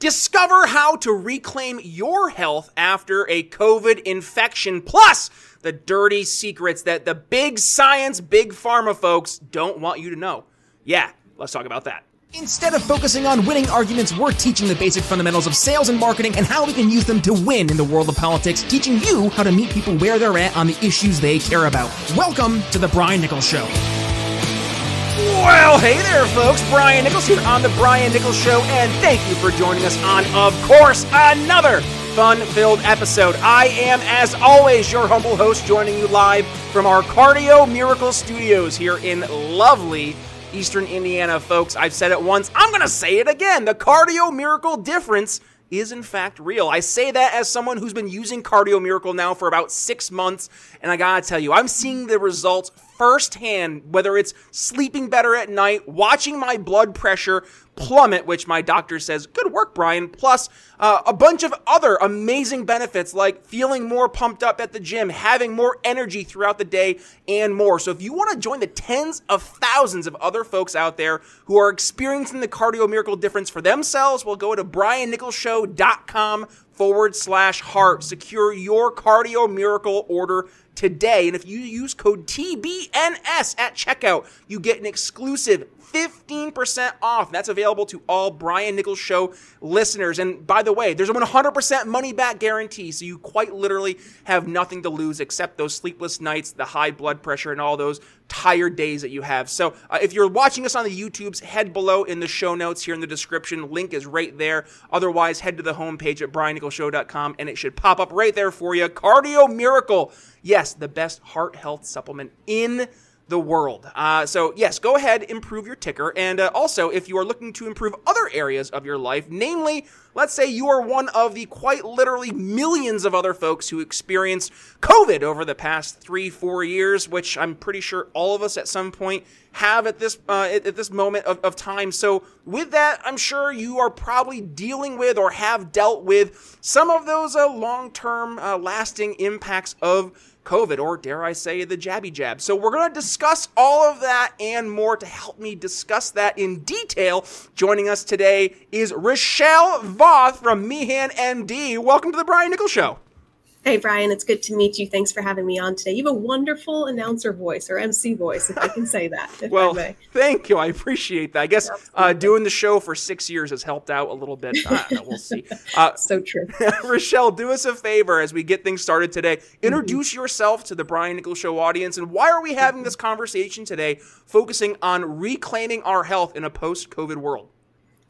Discover how to reclaim your health after a COVID infection, plus the dirty secrets that the big science, big pharma folks don't want you to know. Yeah, let's talk about that. Instead of focusing on winning arguments, we're teaching the basic fundamentals of sales and marketing and how we can use them to win in the world of politics, teaching you how to meet people where they're at on the issues they care about. Welcome to The Brian Nichols Show. Well, hey there, folks. Brian Nichols here on The Brian Nichols Show, and thank you for joining us on, of course, another fun filled episode. I am, as always, your humble host, joining you live from our Cardio Miracle Studios here in lovely Eastern Indiana, folks. I've said it once, I'm going to say it again. The Cardio Miracle difference is in fact real. I say that as someone who's been using Cardio Miracle now for about six months, and I gotta tell you, I'm seeing the results firsthand, whether it's sleeping better at night, watching my blood pressure plummet, which my doctor says, good work, Brian, plus uh, a bunch of other amazing benefits like feeling more pumped up at the gym, having more energy throughout the day, and more. So if you want to join the tens of thousands of other folks out there who are experiencing the cardio miracle difference for themselves, well, go to briannicholsshow.com forward slash heart. Secure your cardio miracle order today. And if you use code TBNS at checkout, you get an exclusive 15% off. That's available to all Brian Nichols Show listeners. And by the way, there's a 100% money back guarantee, so you quite literally have nothing to lose except those sleepless nights, the high blood pressure, and all those tired days that you have. So uh, if you're watching us on the YouTubes, head below in the show notes here in the description. Link is right there. Otherwise, head to the homepage at briannicholsshow.com and it should pop up right there for you. Cardio Miracle. Yes, the best heart health supplement in the world. Uh, so, yes, go ahead, improve your ticker. And uh, also, if you are looking to improve other areas of your life, namely, let's say you are one of the quite literally millions of other folks who experienced COVID over the past three, four years, which I'm pretty sure all of us at some point have at this uh, at, at, this moment of, of time. So, with that, I'm sure you are probably dealing with or have dealt with some of those uh, long term, uh, lasting impacts of COVID, or dare I say, the jabby jab. So, we're going to discuss all of that and more to help me discuss that in detail. Joining us today is Richelle Voth from Meehan MD. Welcome to the Brian Nichols Show. Hey, Brian, it's good to meet you. Thanks for having me on today. You have a wonderful announcer voice or MC voice, if I can say that. well, thank you. I appreciate that. I guess uh, doing the show for six years has helped out a little bit. Uh, we'll see. Uh, so true. Richelle, do us a favor as we get things started today. Mm-hmm. Introduce mm-hmm. yourself to the Brian Nichols Show audience, and why are we having this conversation today focusing on reclaiming our health in a post COVID world?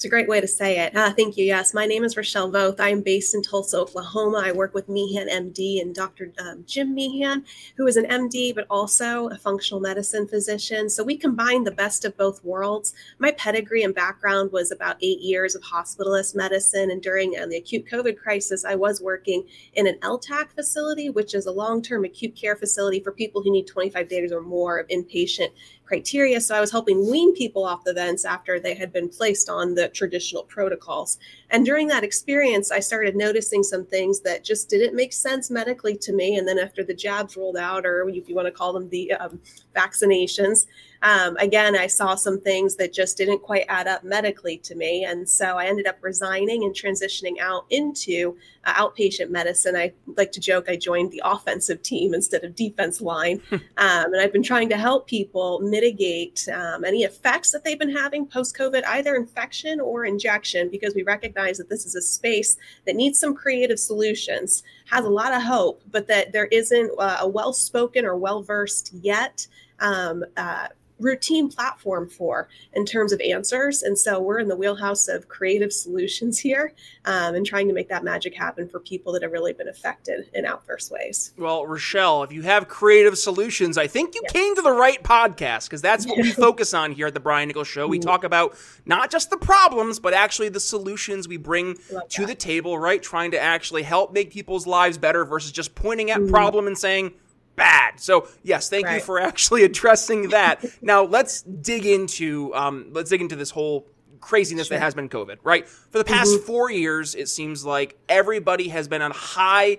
It's a great way to say it. Uh, thank you. Yes, my name is Richelle Voth. I am based in Tulsa, Oklahoma. I work with Meehan MD and Dr. Um, Jim Meehan, who is an MD, but also a functional medicine physician. So we combine the best of both worlds. My pedigree and background was about eight years of hospitalist medicine. And during uh, the acute COVID crisis, I was working in an LTAC facility, which is a long term acute care facility for people who need 25 days or more of inpatient criteria. So I was helping wean people off the vents after they had been placed on the traditional protocols. And during that experience, I started noticing some things that just didn't make sense medically to me. And then after the jabs rolled out, or if you want to call them the um, vaccinations, um, again, I saw some things that just didn't quite add up medically to me. And so I ended up resigning and transitioning out into uh, outpatient medicine. I like to joke I joined the offensive team instead of defense line. um, and I've been trying to help people mitigate um, any effects that they've been having post COVID, either infection or injection, because we recognize that this is a space that needs some creative solutions, has a lot of hope, but that there isn't uh, a well spoken or well versed yet um, uh, routine platform for in terms of answers. And so we're in the wheelhouse of creative solutions here um, and trying to make that magic happen for people that have really been affected in adverse ways. Well, Richelle, if you have creative solutions, I think you yes. came to the right podcast because that's what we focus on here at the Brian Nichols Show. We mm-hmm. talk about not just the problems, but actually the solutions we bring to the table, right? Trying to actually help make people's lives better versus just pointing at mm-hmm. problem and saying, bad. So yes, thank right. you for actually addressing that. now let's dig into um, let's dig into this whole craziness sure. that has been COVID. Right for the past mm-hmm. four years, it seems like everybody has been on high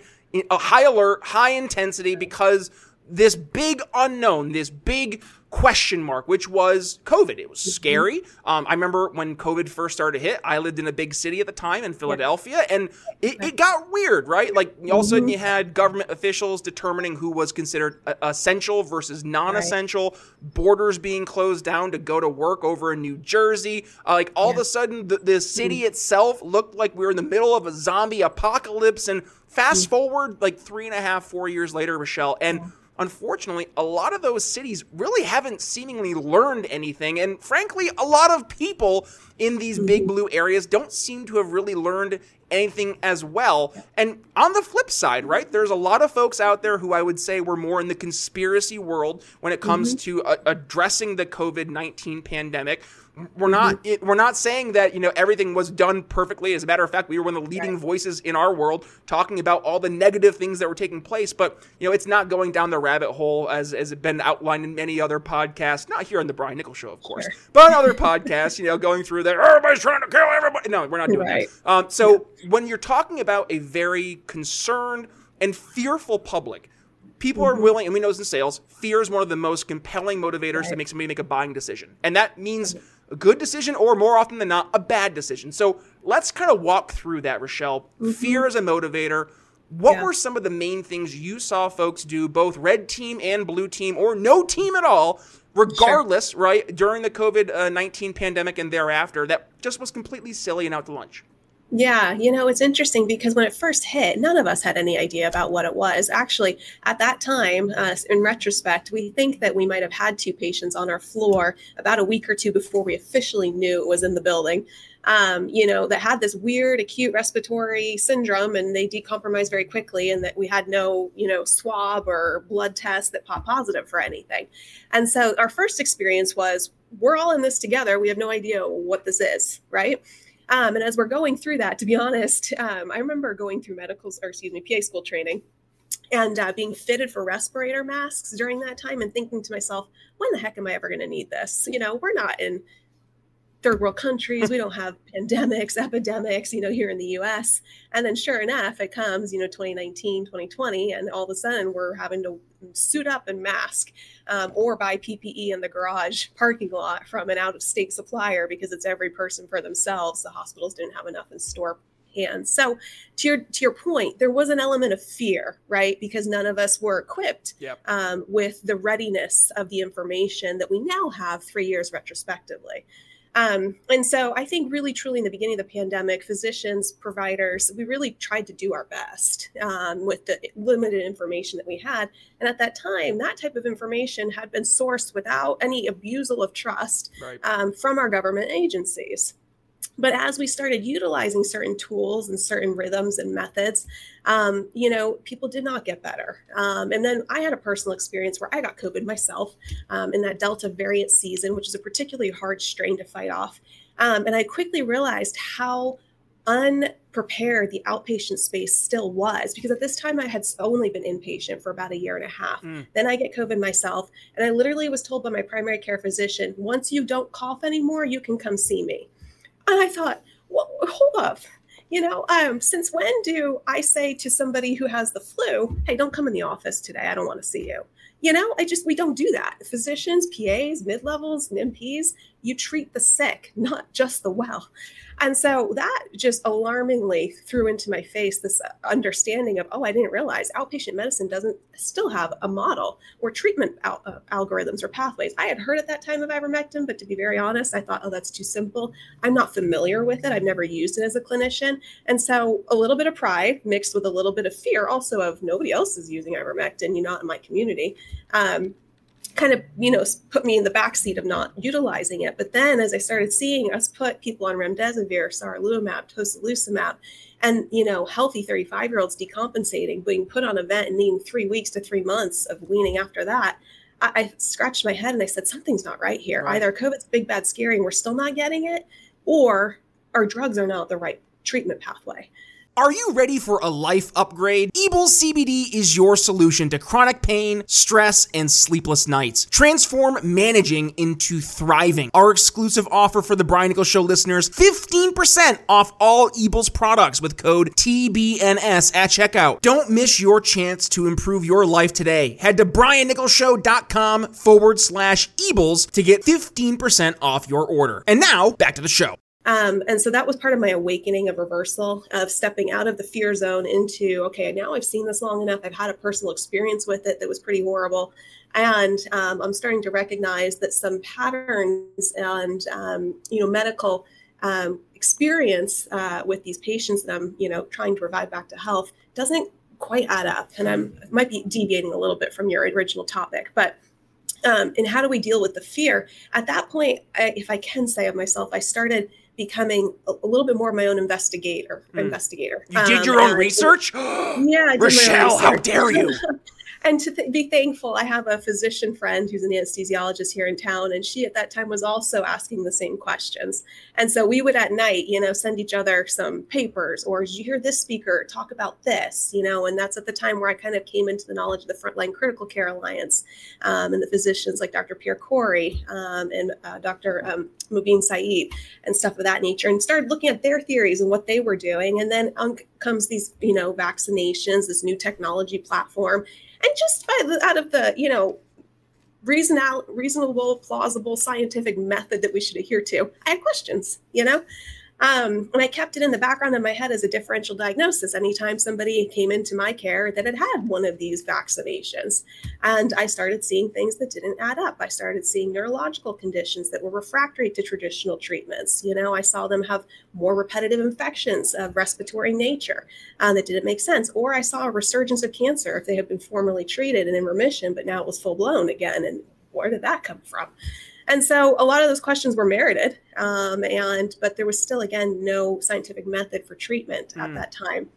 a high alert, high intensity because this big unknown, this big question mark, which was COVID. It was mm-hmm. scary. Um, I remember when COVID first started to hit, I lived in a big city at the time in Philadelphia, and it, it got weird, right? Like all of a sudden you mm-hmm. had government officials determining who was considered essential versus non-essential, right. borders being closed down to go to work over in New Jersey. Uh, like all yeah. of a sudden the, the city mm-hmm. itself looked like we were in the middle of a zombie apocalypse. And fast forward like three and a half, four years later, Michelle, and unfortunately, a lot of those cities really haven't seemingly learned anything. And frankly, a lot of people in these big blue areas don't seem to have really learned anything as well. And on the flip side, right, there's a lot of folks out there who I would say were more in the conspiracy world when it comes mm-hmm. to uh, addressing the COVID 19 pandemic we're not mm-hmm. it, we're not saying that you know everything was done perfectly as a matter of fact we were one of the leading right. voices in our world talking about all the negative things that were taking place but you know it's not going down the rabbit hole as as it been outlined in many other podcasts not here on the brian nichols show of course sure. but on other podcasts you know going through that everybody's trying to kill everybody no we're not doing right. that um, so yeah. when you're talking about a very concerned and fearful public people mm-hmm. are willing, and we know this in sales, fear is one of the most compelling motivators right. that makes somebody make a buying decision. And that means a good decision or more often than not a bad decision. So let's kind of walk through that, Richelle. Mm-hmm. Fear as a motivator. What yeah. were some of the main things you saw folks do, both red team and blue team, or no team at all, regardless, sure. right, during the COVID 19 pandemic and thereafter, that just was completely silly and out to lunch? Yeah, you know, it's interesting because when it first hit, none of us had any idea about what it was. Actually, at that time, uh, in retrospect, we think that we might have had two patients on our floor about a week or two before we officially knew it was in the building. Um, you know, that had this weird acute respiratory syndrome and they decompromised very quickly, and that we had no, you know, swab or blood test that popped positive for anything. And so our first experience was we're all in this together. We have no idea what this is, right? Um, and as we're going through that, to be honest, um, I remember going through medical, or excuse me, PA school training and uh, being fitted for respirator masks during that time and thinking to myself, when the heck am I ever going to need this? You know, we're not in third world countries. We don't have pandemics, epidemics, you know, here in the US. And then sure enough, it comes, you know, 2019, 2020, and all of a sudden we're having to suit up and mask um, or buy PPE in the garage parking lot from an out of state supplier because it's every person for themselves. The hospitals didn't have enough in store hands. So to your to your point, there was an element of fear, right? Because none of us were equipped yep. um, with the readiness of the information that we now have three years retrospectively. Um, and so I think really truly in the beginning of the pandemic, physicians, providers, we really tried to do our best um, with the limited information that we had. And at that time, that type of information had been sourced without any abusal of trust right. um, from our government agencies. But as we started utilizing certain tools and certain rhythms and methods, um, you know, people did not get better. Um, and then I had a personal experience where I got COVID myself um, in that Delta variant season, which is a particularly hard strain to fight off. Um, and I quickly realized how unprepared the outpatient space still was because at this time I had only been inpatient for about a year and a half. Mm. Then I get COVID myself, and I literally was told by my primary care physician, once you don't cough anymore, you can come see me. And I thought, well, hold up. You know, um, since when do I say to somebody who has the flu, hey, don't come in the office today. I don't want to see you. You know, I just, we don't do that. Physicians, PAs, mid levels, NPs, you treat the sick, not just the well. And so that just alarmingly threw into my face this understanding of, oh, I didn't realize outpatient medicine doesn't still have a model or treatment al- uh, algorithms or pathways. I had heard at that time of ivermectin, but to be very honest, I thought, oh, that's too simple. I'm not familiar with it. I've never used it as a clinician. And so a little bit of pride mixed with a little bit of fear also of nobody else is using ivermectin, you know, not in my community. Um, kind of you know put me in the backseat of not utilizing it. But then as i started seeing us put people on remdesivir sarilumab tocilizumab and you know healthy 35 year olds decompensating being put on a vent and needing three weeks to three months of weaning after that I, I scratched my head and i said something's not right here. Right. either covid's big bad scary and we're still not getting it or our drugs are not the right treatment pathway Are you ready for a life upgrade? Ebel's CBD is your solution to chronic pain, stress, and sleepless nights. Transform managing into thriving. Our exclusive offer for the Brian Nichols Show listeners 15% off all Ebel's products with code TBNS at checkout. Don't miss your chance to improve your life today. Head to briannicholsshow.com forward slash Ebels to get 15% off your order. And now, back to the show. Um, and so that was part of my awakening of reversal of stepping out of the fear zone into okay now i've seen this long enough. I've had a personal experience with it that was pretty horrible. And um, i'm starting to recognize that some patterns and um, you know medical um, experience uh, with these patients that i'm you know trying to revive back to health doesn't quite add up. And i'm might be deviating a little bit from your original topic but um, and how do we deal with the fear? At that point I, if i can say of myself i started becoming a, a little bit more of my own investigator. Mm. Investigator. You did your um, own research. yeah, Richelle, how dare you? and to th- be thankful, I have a physician friend who's an anesthesiologist here in town, and she at that time was also asking the same questions. And so we would at night, you know, send each other some papers, or did you hear this speaker talk about this, you know? And that's at the time where I kind of came into the knowledge of the Frontline Critical Care Alliance um, and the physicians like Dr. Pierre Kory um, and uh, Dr. Um, Mobeen Syed and stuff of that nature, and started looking at their theories and what they were doing. And then comes these, you know, vaccinations, this new technology platform and just by the, out of the you know reason reasonable plausible scientific method that we should adhere to i had questions you know um, and I kept it in the background of my head as a differential diagnosis anytime somebody came into my care that had had one of these vaccinations. And I started seeing things that didn't add up. I started seeing neurological conditions that were refractory to traditional treatments. You know, I saw them have more repetitive infections of respiratory nature uh, that didn't make sense. Or I saw a resurgence of cancer if they had been formerly treated and in remission, but now it was full blown again. And where did that come from? And so a lot of those questions were merited, um, and but there was still again no scientific method for treatment at mm. that time.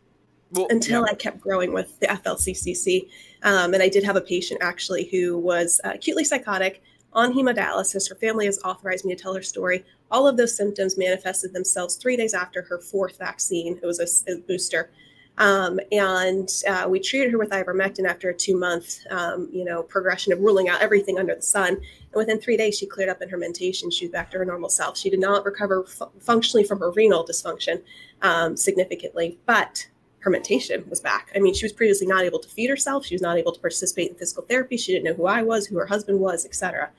Well, until yeah. I kept growing with the FLCCC, um, and I did have a patient actually who was uh, acutely psychotic on hemodialysis. Her family has authorized me to tell her story. All of those symptoms manifested themselves three days after her fourth vaccine. It was a, a booster. Um, and uh, we treated her with ivermectin after a two month, um, you know, progression of ruling out everything under the sun. And within three days, she cleared up in her mentation. She was back to her normal self. She did not recover f- functionally from her renal dysfunction um, significantly, but her mentation was back. I mean, she was previously not able to feed herself. She was not able to participate in physical therapy. She didn't know who I was, who her husband was, etc.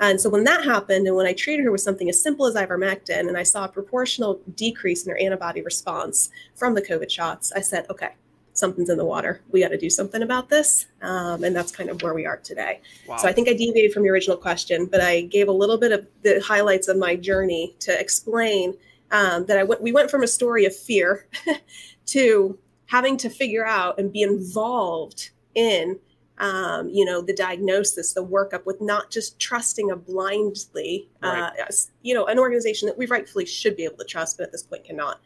And so when that happened, and when I treated her with something as simple as ivermectin, and I saw a proportional decrease in her antibody response from the COVID shots, I said, okay, something's in the water. We got to do something about this. Um, and that's kind of where we are today. Wow. So I think I deviated from your original question, but I gave a little bit of the highlights of my journey to explain um, that I went, we went from a story of fear to having to figure out and be involved in um, you know, the diagnosis, the workup, with not just trusting a blindly, right. uh, you know, an organization that we rightfully should be able to trust, but at this point cannot,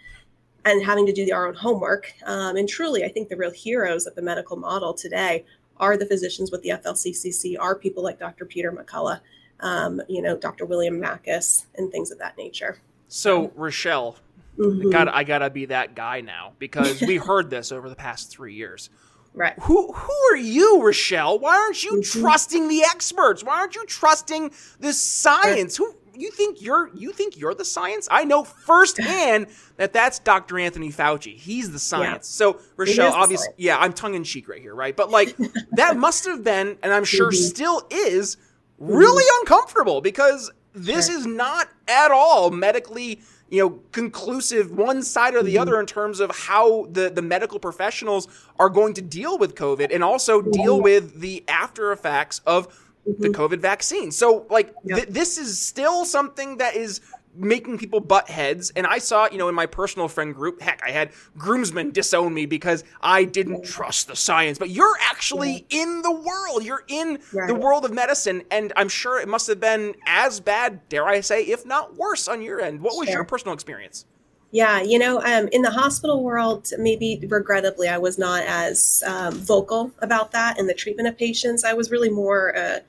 and having to do our own homework. Um, and truly, I think the real heroes of the medical model today are the physicians with the FLCCC, are people like Dr. Peter McCullough, um, you know, Dr. William Makis, and things of that nature. So, Richelle, mm-hmm. I gotta, I gotta be that guy now because we heard this over the past three years. Right. Who who are you, Richelle? Why aren't you mm-hmm. trusting the experts? Why aren't you trusting the science? Right. Who you think you're you think you're the science? I know firsthand that that's Dr. Anthony Fauci. He's the science. Yeah. So Richelle, obviously, yeah, I'm tongue in cheek right here, right? But like that must have been, and I'm sure mm-hmm. still is, really mm-hmm. uncomfortable because this sure. is not at all medically you know conclusive one side or the mm-hmm. other in terms of how the the medical professionals are going to deal with covid and also mm-hmm. deal with the after effects of mm-hmm. the covid vaccine so like th- this is still something that is making people butt heads. And I saw, you know, in my personal friend group, heck, I had groomsmen disown me because I didn't trust the science. But you're actually in the world. You're in right. the world of medicine. And I'm sure it must have been as bad, dare I say, if not worse on your end. What was sure. your personal experience? Yeah, you know, um, in the hospital world, maybe regrettably, I was not as um, vocal about that in the treatment of patients. I was really more uh,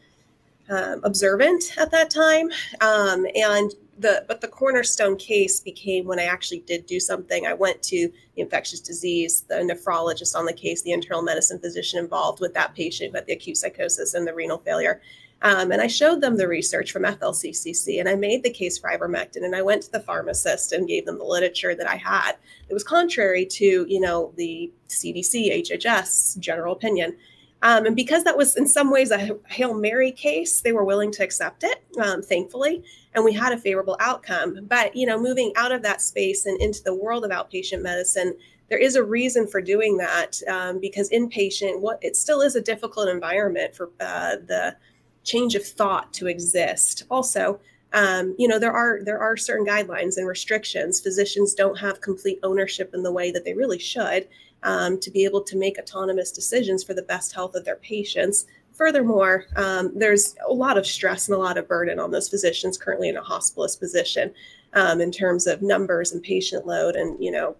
um, observant at that time. Um, and the but the cornerstone case became when I actually did do something. I went to the infectious disease, the nephrologist on the case, the internal medicine physician involved with that patient, but the acute psychosis and the renal failure. Um, and I showed them the research from FLCCC and I made the case for ivermectin and I went to the pharmacist and gave them the literature that I had. It was contrary to, you know, the CDC, HHS general opinion. Um, and because that was in some ways a Hail Mary case, they were willing to accept it, um, thankfully, and we had a favorable outcome. But, you know, moving out of that space and into the world of outpatient medicine, there is a reason for doing that um, because inpatient, what it still is a difficult environment for uh, the change of thought to exist. Also, um, you know there are there are certain guidelines and restrictions physicians don't have complete ownership in the way that they really should um, to be able to make autonomous decisions for the best health of their patients. Furthermore, um, there's a lot of stress and a lot of burden on those physicians currently in a hospitalist position um, in terms of numbers and patient load, and you know,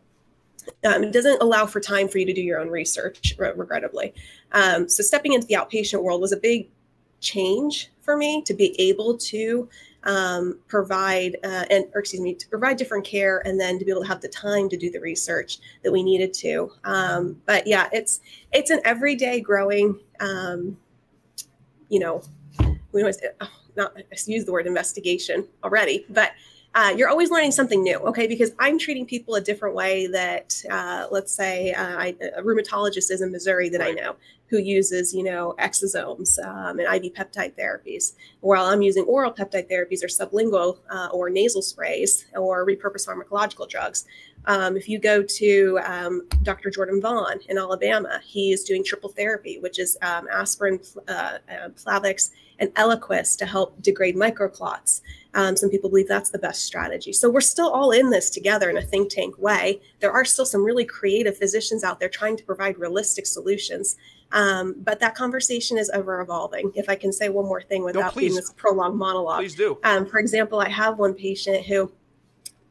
um, it doesn't allow for time for you to do your own research, regrettably. Um, so, stepping into the outpatient world was a big change for me to be able to um, provide uh, and or excuse me to provide different care and then to be able to have the time to do the research that we needed to. Um, but yeah it's it's an everyday growing um, you know we always oh, not use the word investigation already but uh, you're always learning something new, okay? Because I'm treating people a different way that, uh, let's say, uh, I, a rheumatologist is in Missouri that. I know who uses, you know, exosomes um, and IV peptide therapies, while I'm using oral peptide therapies or sublingual uh, or nasal sprays or repurposed pharmacological drugs. Um, if you go to um, Dr. Jordan Vaughn in Alabama, he is doing triple therapy, which is um, aspirin, uh, uh, Plavix, and Eliquis to help degrade microclots. Um, some people believe that's the best strategy. So we're still all in this together in a think tank way. There are still some really creative physicians out there trying to provide realistic solutions. Um, but that conversation is ever evolving. If I can say one more thing without no, being this prolonged monologue. Please do. Um, for example, I have one patient who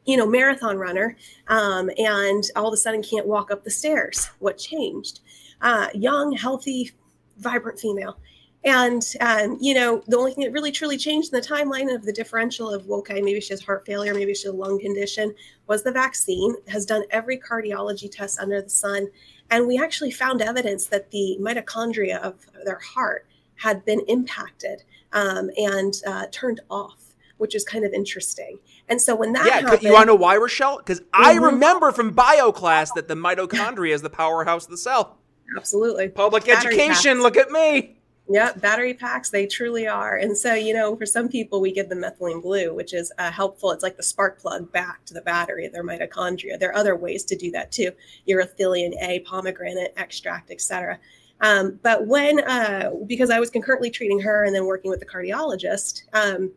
you know, marathon runner, um, and all of a sudden can't walk up the stairs. What changed? Uh, young, healthy, vibrant female. And, um, you know, the only thing that really truly changed in the timeline of the differential of, well, okay, maybe she has heart failure, maybe she has a lung condition, was the vaccine, has done every cardiology test under the sun. And we actually found evidence that the mitochondria of their heart had been impacted um, and uh, turned off, which is kind of interesting. And so when that yeah, happened, you want to know why, Richelle? Because mm-hmm. I remember from bio class that the mitochondria is the powerhouse of the cell. Absolutely. Public Battery education. Look at me. Yeah, battery packs, they truly are. And so, you know, for some people, we give them methylene blue, which is uh, helpful. It's like the spark plug back to the battery their mitochondria. There are other ways to do that too urolithin A, pomegranate extract, etc. Um, but when, uh, because I was concurrently treating her and then working with the cardiologist, um,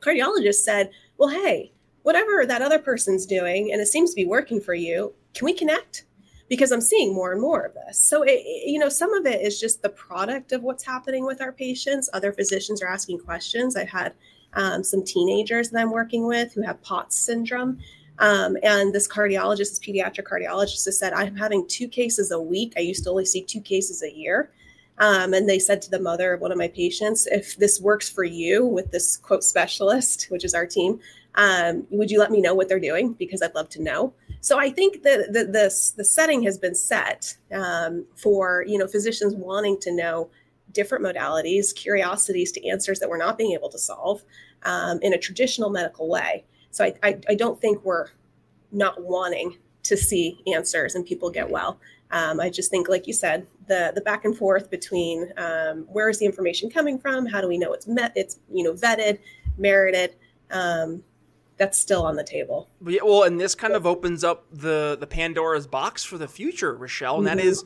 cardiologist said, well, hey, whatever that other person's doing, and it seems to be working for you, can we connect? Because I'm seeing more and more of this. So, it, you know, some of it is just the product of what's happening with our patients. Other physicians are asking questions. I've had um, some teenagers that I'm working with who have POTS syndrome. Um, and this cardiologist, this pediatric cardiologist, has said, I'm having two cases a week. I used to only see two cases a year. Um, and they said to the mother of one of my patients, if this works for you with this quote specialist, which is our team, um, would you let me know what they're doing? Because I'd love to know. So I think that the, the, the setting has been set um, for you know physicians wanting to know different modalities, curiosities to answers that we're not being able to solve um, in a traditional medical way. So I, I, I, don't think we're not wanting to see answers and people get well. Um, I just think, like you said, the the back and forth between um, where is the information coming from, how do we know it's met, it's you know vetted, merited, um, that's still on the table. Yeah, well, and this kind of opens up the the Pandora's box for the future, Richelle, and mm-hmm. that is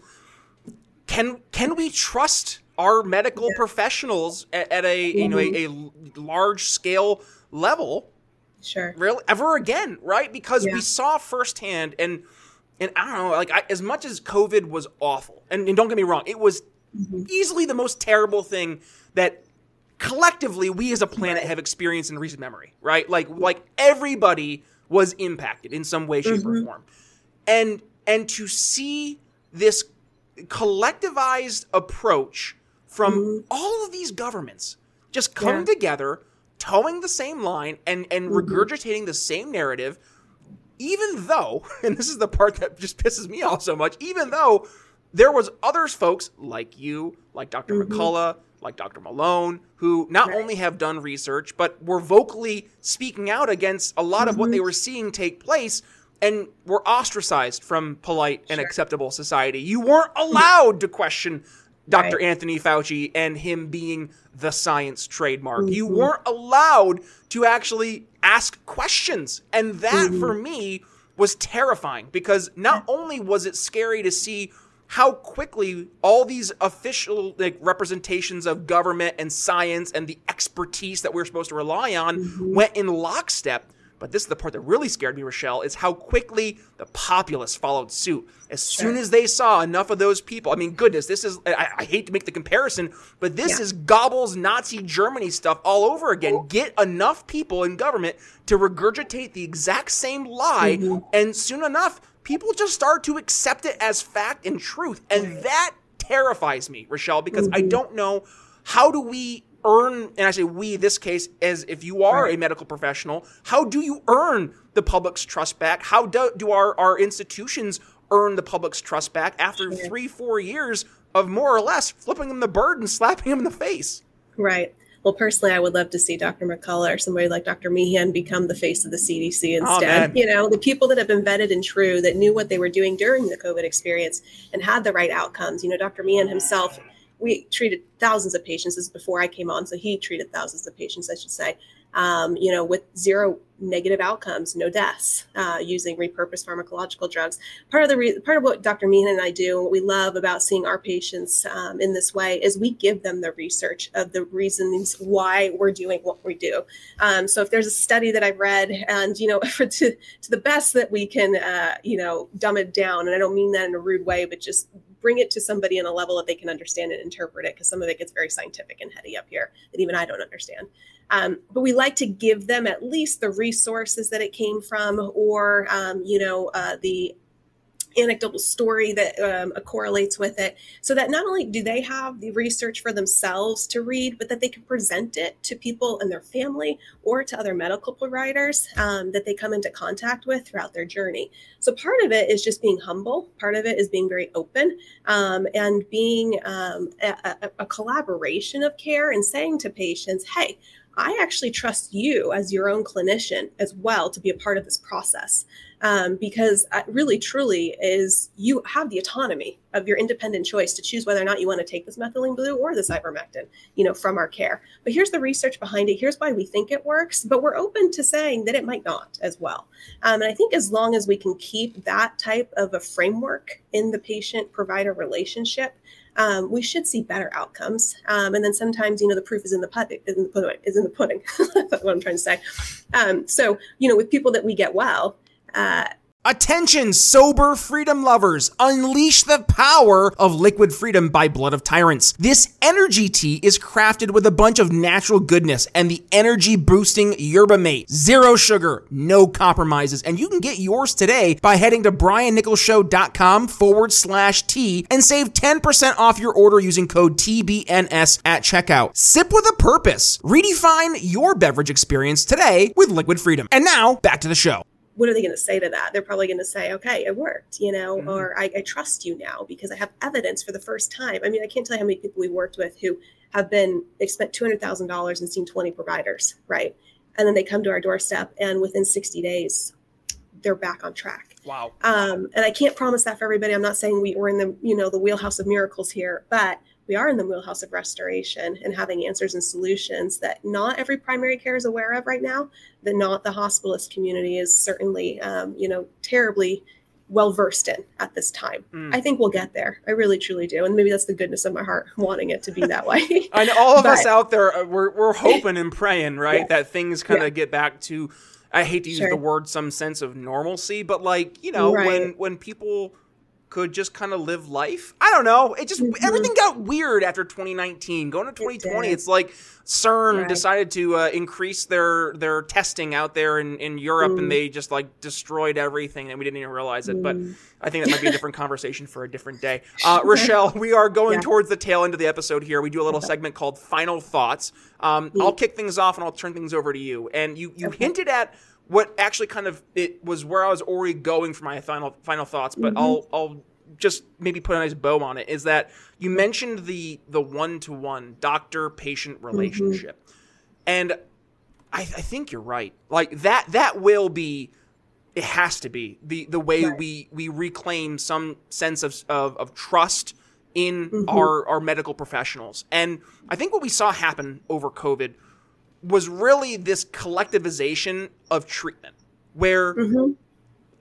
can can we trust our medical yeah. professionals at, at a mm-hmm. you know a, mm-hmm. a, large scale level? Sure. Really, ever again, right? Because yeah. we saw firsthand, and and I don't know, like I, as much as COVID was awful, and, and don't get me wrong, it was mm-hmm. easily the most terrible thing that collectively we as a planet have experienced in recent memory, right? Like like everybody was impacted in some way, shape, mm-hmm. or form. And and to see this collectivized approach from mm-hmm. all of these governments just come yeah. together toeing the same line and and mm-hmm. regurgitating the same narrative even though and this is the part that just pisses me off so much even though there was others folks like you like dr mm-hmm. mccullough like dr malone who not right. only have done research but were vocally speaking out against a lot mm-hmm. of what they mm-hmm. were seeing take place and were ostracized from polite and sure. acceptable society you weren't allowed to question Dr. Right. Anthony Fauci and him being the science trademark. Mm-hmm. You weren't allowed to actually ask questions. And that mm-hmm. for me was terrifying because not only was it scary to see how quickly all these official like representations of government and science and the expertise that we're supposed to rely on mm-hmm. went in lockstep but this is the part that really scared me, Richelle, is how quickly the populace followed suit. As soon as they saw enough of those people, I mean, goodness, this is, I, I hate to make the comparison, but this yeah. is Goebbels Nazi Germany stuff all over again. Get enough people in government to regurgitate the exact same lie, mm-hmm. and soon enough, people just start to accept it as fact and truth. And that terrifies me, Richelle, because mm-hmm. I don't know how do we earn, and I say we, this case, as if you are right. a medical professional, how do you earn the public's trust back? How do, do our, our institutions earn the public's trust back after three, four years of more or less flipping them the bird and slapping them in the face? Right. Well, personally, I would love to see Dr. McCullough or somebody like Dr. Meehan become the face of the CDC instead. Oh, you know, the people that have been vetted and true, that knew what they were doing during the COVID experience and had the right outcomes. You know, Dr. Meehan himself we treated thousands of patients. This is before I came on, so he treated thousands of patients, I should say. Um, you know, with zero negative outcomes, no deaths, uh, using repurposed pharmacological drugs. Part of the re- part of what Dr. Meehan and I do, what we love about seeing our patients um, in this way, is we give them the research of the reasons why we're doing what we do. Um, so if there's a study that I've read, and you know, for to to the best that we can, uh, you know, dumb it down, and I don't mean that in a rude way, but just bring it to somebody on a level that they can understand and interpret it because some of it gets very scientific and heady up here that even I don't understand. Um, but we like to give them at least the resources that it came from or, um, you know, uh, the anecdotal story that um, correlates with it. So that not only do they have the research for themselves to read but that they can present it to people in their family or to other medical providers um, that they come into contact with throughout their journey. So part of it is just being humble. Part of it is being very open um, and being um, a, a collaboration of care and saying to patients hey I actually trust you as your own clinician as well to be a part of this process um, because really truly is you have the autonomy of your independent choice to choose whether or not you want to take this methylene blue or this ivermectin you know from our care but here's the research behind it here's why we think it works but we're open to saying that it might not as well um, and i think as long as we can keep that type of a framework in the patient provider relationship um, we should see better outcomes. Um, and then sometimes, you know, the proof is in the pudding. Is in the pudding. Is in the pudding. That's what I'm trying to say. Um, so, you know, with people that we get well, uh, Attention, sober freedom lovers! Unleash the power of liquid freedom by Blood of Tyrants. This energy tea is crafted with a bunch of natural goodness and the energy boosting yerba mate. Zero sugar, no compromises, and you can get yours today by heading to briannicholsshow.com forward slash tea and save 10% off your order using code TBNS at checkout. Sip with a purpose. Redefine your beverage experience today with liquid freedom. And now, back to the show what are they going to say to that? They're probably going to say, okay, it worked, you know, mm-hmm. or I, I, trust you now because I have evidence for the first time. I mean, I can't tell you how many people we worked with who have been, they spent $200,000 and seen 20 providers, right? And then they come to our doorstep and within 60 days, they're back on track. Wow. Um, and I can't promise that for everybody. I'm not saying we, we're in the, you know, the wheelhouse of miracles here, but we are in the wheelhouse of restoration and having answers and solutions that not every primary care is aware of right now that not the hospitalist community is certainly um, you know terribly well versed in at this time. Mm. I think we'll get there. I really truly do, and maybe that's the goodness of my heart wanting it to be that way. Know all of but, us out there uh, we're we're hoping and praying, right, yeah. that things kind of yeah. get back to. I hate to use sure. the word some sense of normalcy, but like you know right. when when people could just kind of live life. I don't know. It just Mhm. everything got weird after 2019. Going to 2020, did. it's like CERN Right. decided to uh, increase their their testing out there in, in Europe, Mm. and they just like destroyed everything, and we didn't even realize it. But Mm. I think that might be a different conversation for a different day. Uh, Richelle, we are going Yeah. towards the tail end of the episode here. We do a little segment called Final Thoughts. Um, I'll kick things off, and I'll turn things over to you. And you you Okay. hinted at what actually kind of it was where I was already going for my final final thoughts, but Mm-hmm. I'll I'll just maybe put a nice bow on it. Is that you mentioned the the one to one doctor patient Mm-hmm. relationship, and I, I think you're right. Like that that will be it has to be the the way Right. we we reclaim some sense of of, of trust in Mhm. our our medical professionals. And I think what we saw happen over COVID was really this collectivization of treatment where Mhm.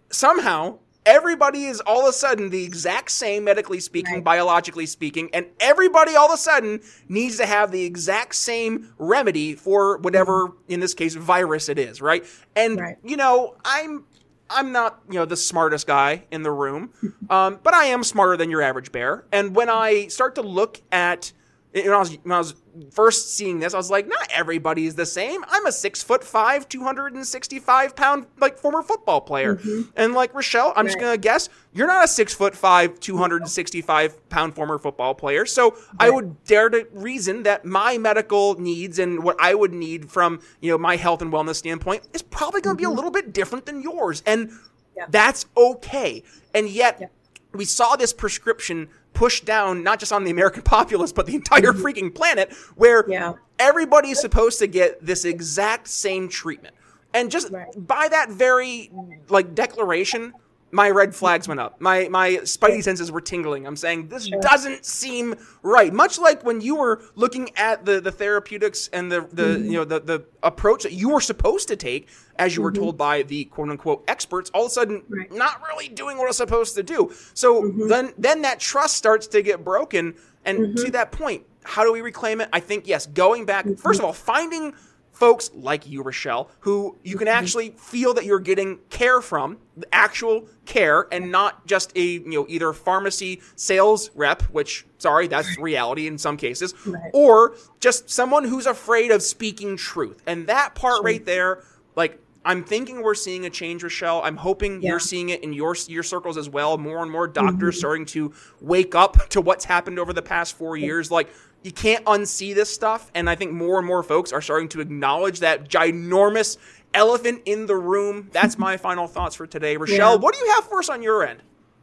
somehow everybody is all of a sudden the exact same medically speaking, Right. biologically speaking, and everybody all of a sudden needs to have the exact same remedy for whatever, in this case, virus it is, right? And Right. you know, I'm I'm not you know the smartest guy in the room, um, but I am smarter than your average bear. And when I start to look at when I was when I was first seeing this, I was like, not everybody is the same. I'm a six foot five, two hundred and sixty five pound like former football player, and like Richelle, I'm just Mm-hmm. Gonna guess you're not a six foot five, two hundred and sixty five pound former football player. So I would dare to reason that my medical needs and what I would need from you know my health and wellness standpoint is probably gonna be a little bit different than yours, and Mm-hmm. Yeah. that's okay. And yet Yeah. we saw this prescription pushed down not just on the American populace but the entire freaking planet where Mm-hmm. Yeah. everybody's supposed to get this exact same treatment. And just Right. by that very like declaration, my red flags went up. My my spidey senses were tingling. I'm saying this Sure. doesn't seem right. Much like when you were looking at the the therapeutics and the the Mm-hmm. you know the the approach that you were supposed to take as you were told by the quote unquote experts, all of a sudden Right. not really doing what it's supposed to do. So Mm-hmm. then then that trust starts to get broken. And to that point, how do we reclaim it? I think yes, going back Mm-hmm. first of all, finding folks like you, Richelle, who you can mm-hmm. actually feel that you're getting care from, actual care, and not just a you know either pharmacy sales rep, which sorry, that's reality in some cases, Right. or just someone who's afraid of speaking truth. And that part Sure. right there, like I'm thinking we're seeing a change, Richelle. I'm hoping Yeah. you're seeing it in your your circles as well. More and more doctors mm-hmm. starting to wake up to what's happened over the past four years. Like you can't unsee this stuff, and I think more and more folks are starting to acknowledge that ginormous elephant in the room. That's my final thoughts for today, Richelle. Yeah. What do you have for us on your end?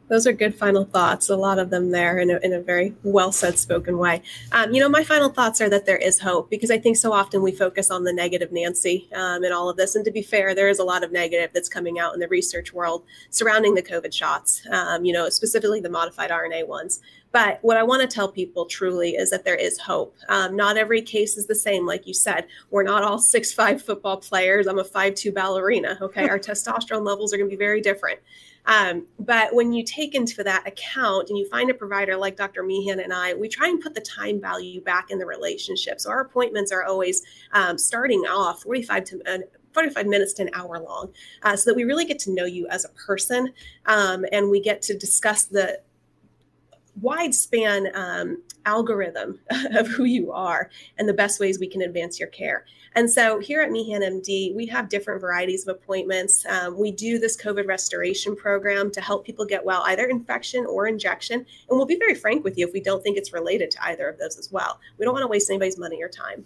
Those are good final thoughts. A lot of them there in a, in a very well said spoken way. Um, you know, my final thoughts are that there is hope because I think so often we focus on the negative Nancy um, in all of this. And to be fair, there is a lot of negative that's coming out in the research world surrounding the COVID shots, um, you know, specifically the modified RNA ones. But what I want to tell people truly is that there is hope. Um, not every case is the same, like you said. We're not all six five football players. I'm a five two ballerina. Okay, our testosterone levels are going to be very different. Um, but when you take into that account and you find a provider like Dr. Meehan and I, we try and put the time value back in the relationship. So our appointments are always um, starting off 45 to uh, 45 minutes to an hour long uh, so that we really get to know you as a person um, and we get to discuss the wide span um, algorithm of who you are and the best ways we can advance your care. And so here at Meehan MD, we have different varieties of appointments. Um, we do this COVID restoration program to help people get well, either infection or injection. And we'll be very frank with you if we don't think it's related to either of those as well. We don't want to waste anybody's money or time.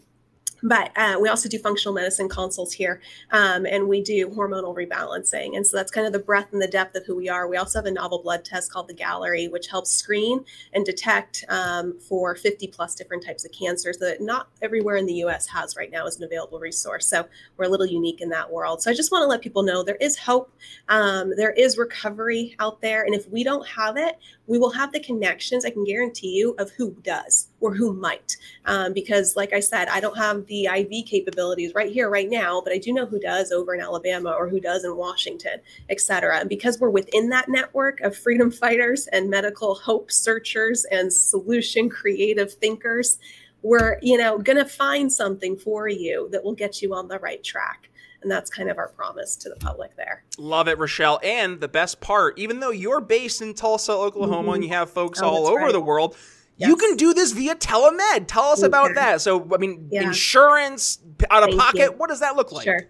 But uh, we also do functional medicine consults here, um, and we do hormonal rebalancing. And so that's kind of the breadth and the depth of who we are. We also have a novel blood test called the Galleri, which helps screen and detect um, for 50 plus different types of cancers that not everywhere in the US has right now as an available resource. So we're a little unique in that world. So I just want to let people know there is hope, um, there is recovery out there. And if we don't have it, we will have the connections, I can guarantee you, of who does or who might. Um, because, like I said, I don't have the IV capabilities right here, right now, but I do know who does over in Alabama or who does in Washington, et cetera. And because we're within that network of freedom fighters and medical hope searchers and solution creative thinkers, we're you know going to find something for you that will get you on the right track And that's kind of our promise to the public there. Love it, Richelle. And the best part, even though you're based in Tulsa, Oklahoma, mm-hmm. and you have folks oh, all over right. the world, Yes. You can do this via telemed. Tell us about that. So, I mean, yeah. insurance, out of Thank pocket, you. what does that look like? Sure.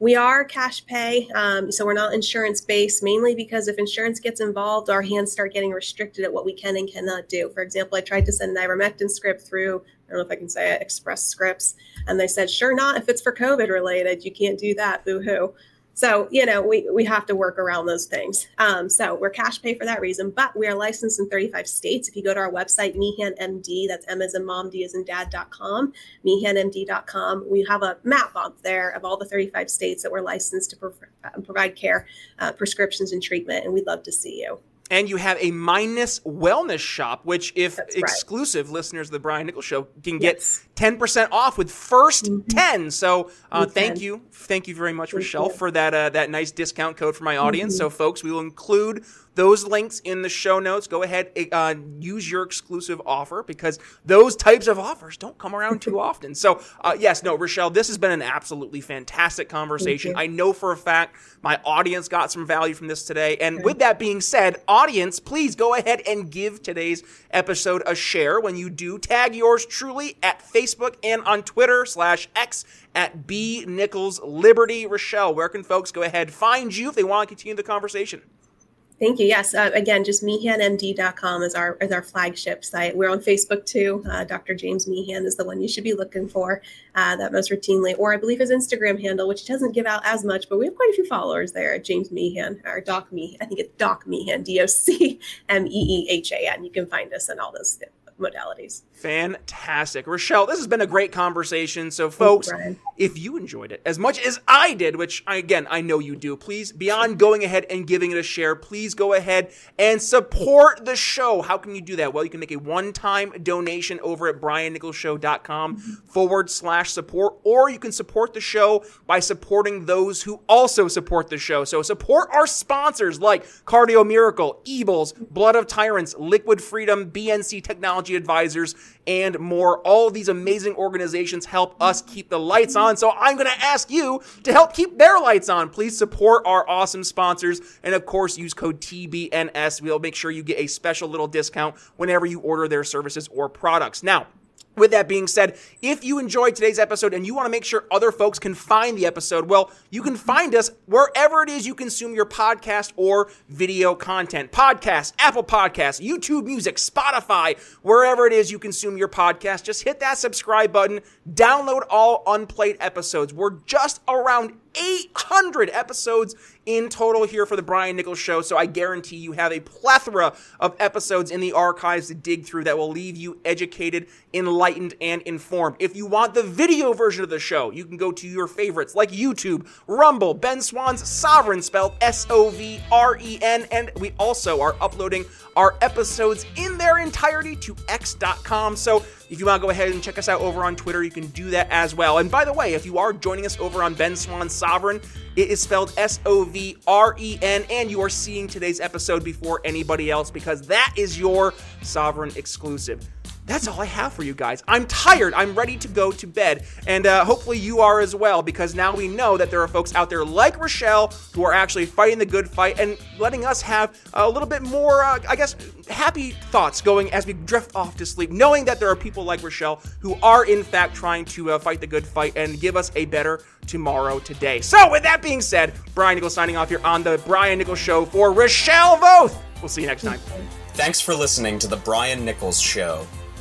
We are cash pay, um, so we're not insurance based, mainly because if insurance gets involved, our hands start getting restricted at what we can and cannot do. For example, I tried to send an ivermectin script through, I don't know if I can say it, Express Scripts, and they said, sure not if it's for COVID related. You can't do that, boo hoo. So, you know, we, we have to work around those things. Um, so we're cash pay for that reason, but we are licensed in 35 states. If you go to our website, Meehan MD, that's M as in mom, D as in dad.com, meehanmd.com, we have a map up there of all the 35 states that we're licensed to pro- uh, provide care, uh, prescriptions, and treatment. And we'd love to see you and you have a minus wellness shop, which if That's exclusive right. listeners of the Brian Nichols Show can get yes. 10% off with 1st mm-hmm. 10. So uh, thank you. Thank you very much, thank Richelle, you. for that uh, that nice discount code for my audience. Mm-hmm. So folks, we will include those links in the show notes. Go ahead, uh, use your exclusive offer because those types of offers don't come around too often. So, uh, yes, no, Rochelle, this has been an absolutely fantastic conversation. I know for a fact my audience got some value from this today. And with that being said, audience, please go ahead and give today's episode a share. When you do, tag yours truly at Facebook and on Twitter slash X at B Nichols Liberty. Richelle, where can folks go ahead find you if they want to continue the conversation? Thank you. Yes. Uh, again, just meehanmd.com is our is our flagship site. We're on Facebook too. Uh, Dr. James Meehan is the one you should be looking for uh, that most routinely, or I believe his Instagram handle, which he doesn't give out as much, but we have quite a few followers there at James Meehan or Doc Meehan. I think it's Doc Meehan, D O C M E E H A N. You can find us on all those modalities. Fantastic. Richelle, this has been a great conversation. So, folks, if you enjoyed it as much as I did, which I, again, I know you do, please, beyond going ahead and giving it a share, please go ahead and support the show. How can you do that? Well, you can make a one time donation over at briannicholsshow.com forward slash support, or you can support the show by supporting those who also support the show. So, support our sponsors like Cardio Miracle, Ebles, Blood of Tyrants, Liquid Freedom, BNC Technology Advisors, and more. All these amazing organizations help us keep the lights on. So I'm going to ask you to help keep their lights on. Please support our awesome sponsors. And of course, use code TBNS. We'll make sure you get a special little discount whenever you order their services or products. Now, with that being said, if you enjoyed today's episode and you want to make sure other folks can find the episode, well, you can find us wherever it is you consume your podcast or video content. Podcast, Apple Podcasts, YouTube Music, Spotify, wherever it is you consume your podcast, just hit that subscribe button, download all unplayed episodes. We're just around 800 episodes in total here for the Brian Nichols Show. So I guarantee you have a plethora of episodes in the archives to dig through that will leave you educated, enlightened, and informed. If you want the video version of the show, you can go to your favorites like YouTube, Rumble, Ben Swann's Sovren, spelled S O V R E N. And we also are uploading our episodes in their entirety to X.com. So if you want to go ahead and check us out over on Twitter, you can do that as well. And by the way, if you are joining us over on Ben Swann Sovren, it is spelled S O V R E N, and you are seeing today's episode before anybody else because that is your Sovren exclusive that's all I have for you guys. I'm tired. I'm ready to go to bed. And uh, hopefully you are as well, because now we know that there are folks out there like Richelle who are actually fighting the good fight and letting us have a little bit more, uh, I guess, happy thoughts going as we drift off to sleep, knowing that there are people like Richelle who are, in fact, trying to uh, fight the good fight and give us a better tomorrow today. So, with that being said, Brian Nichols signing off here on the Brian Nichols Show for Richelle Voth. We'll see you next time. Thanks for listening to the Brian Nichols Show.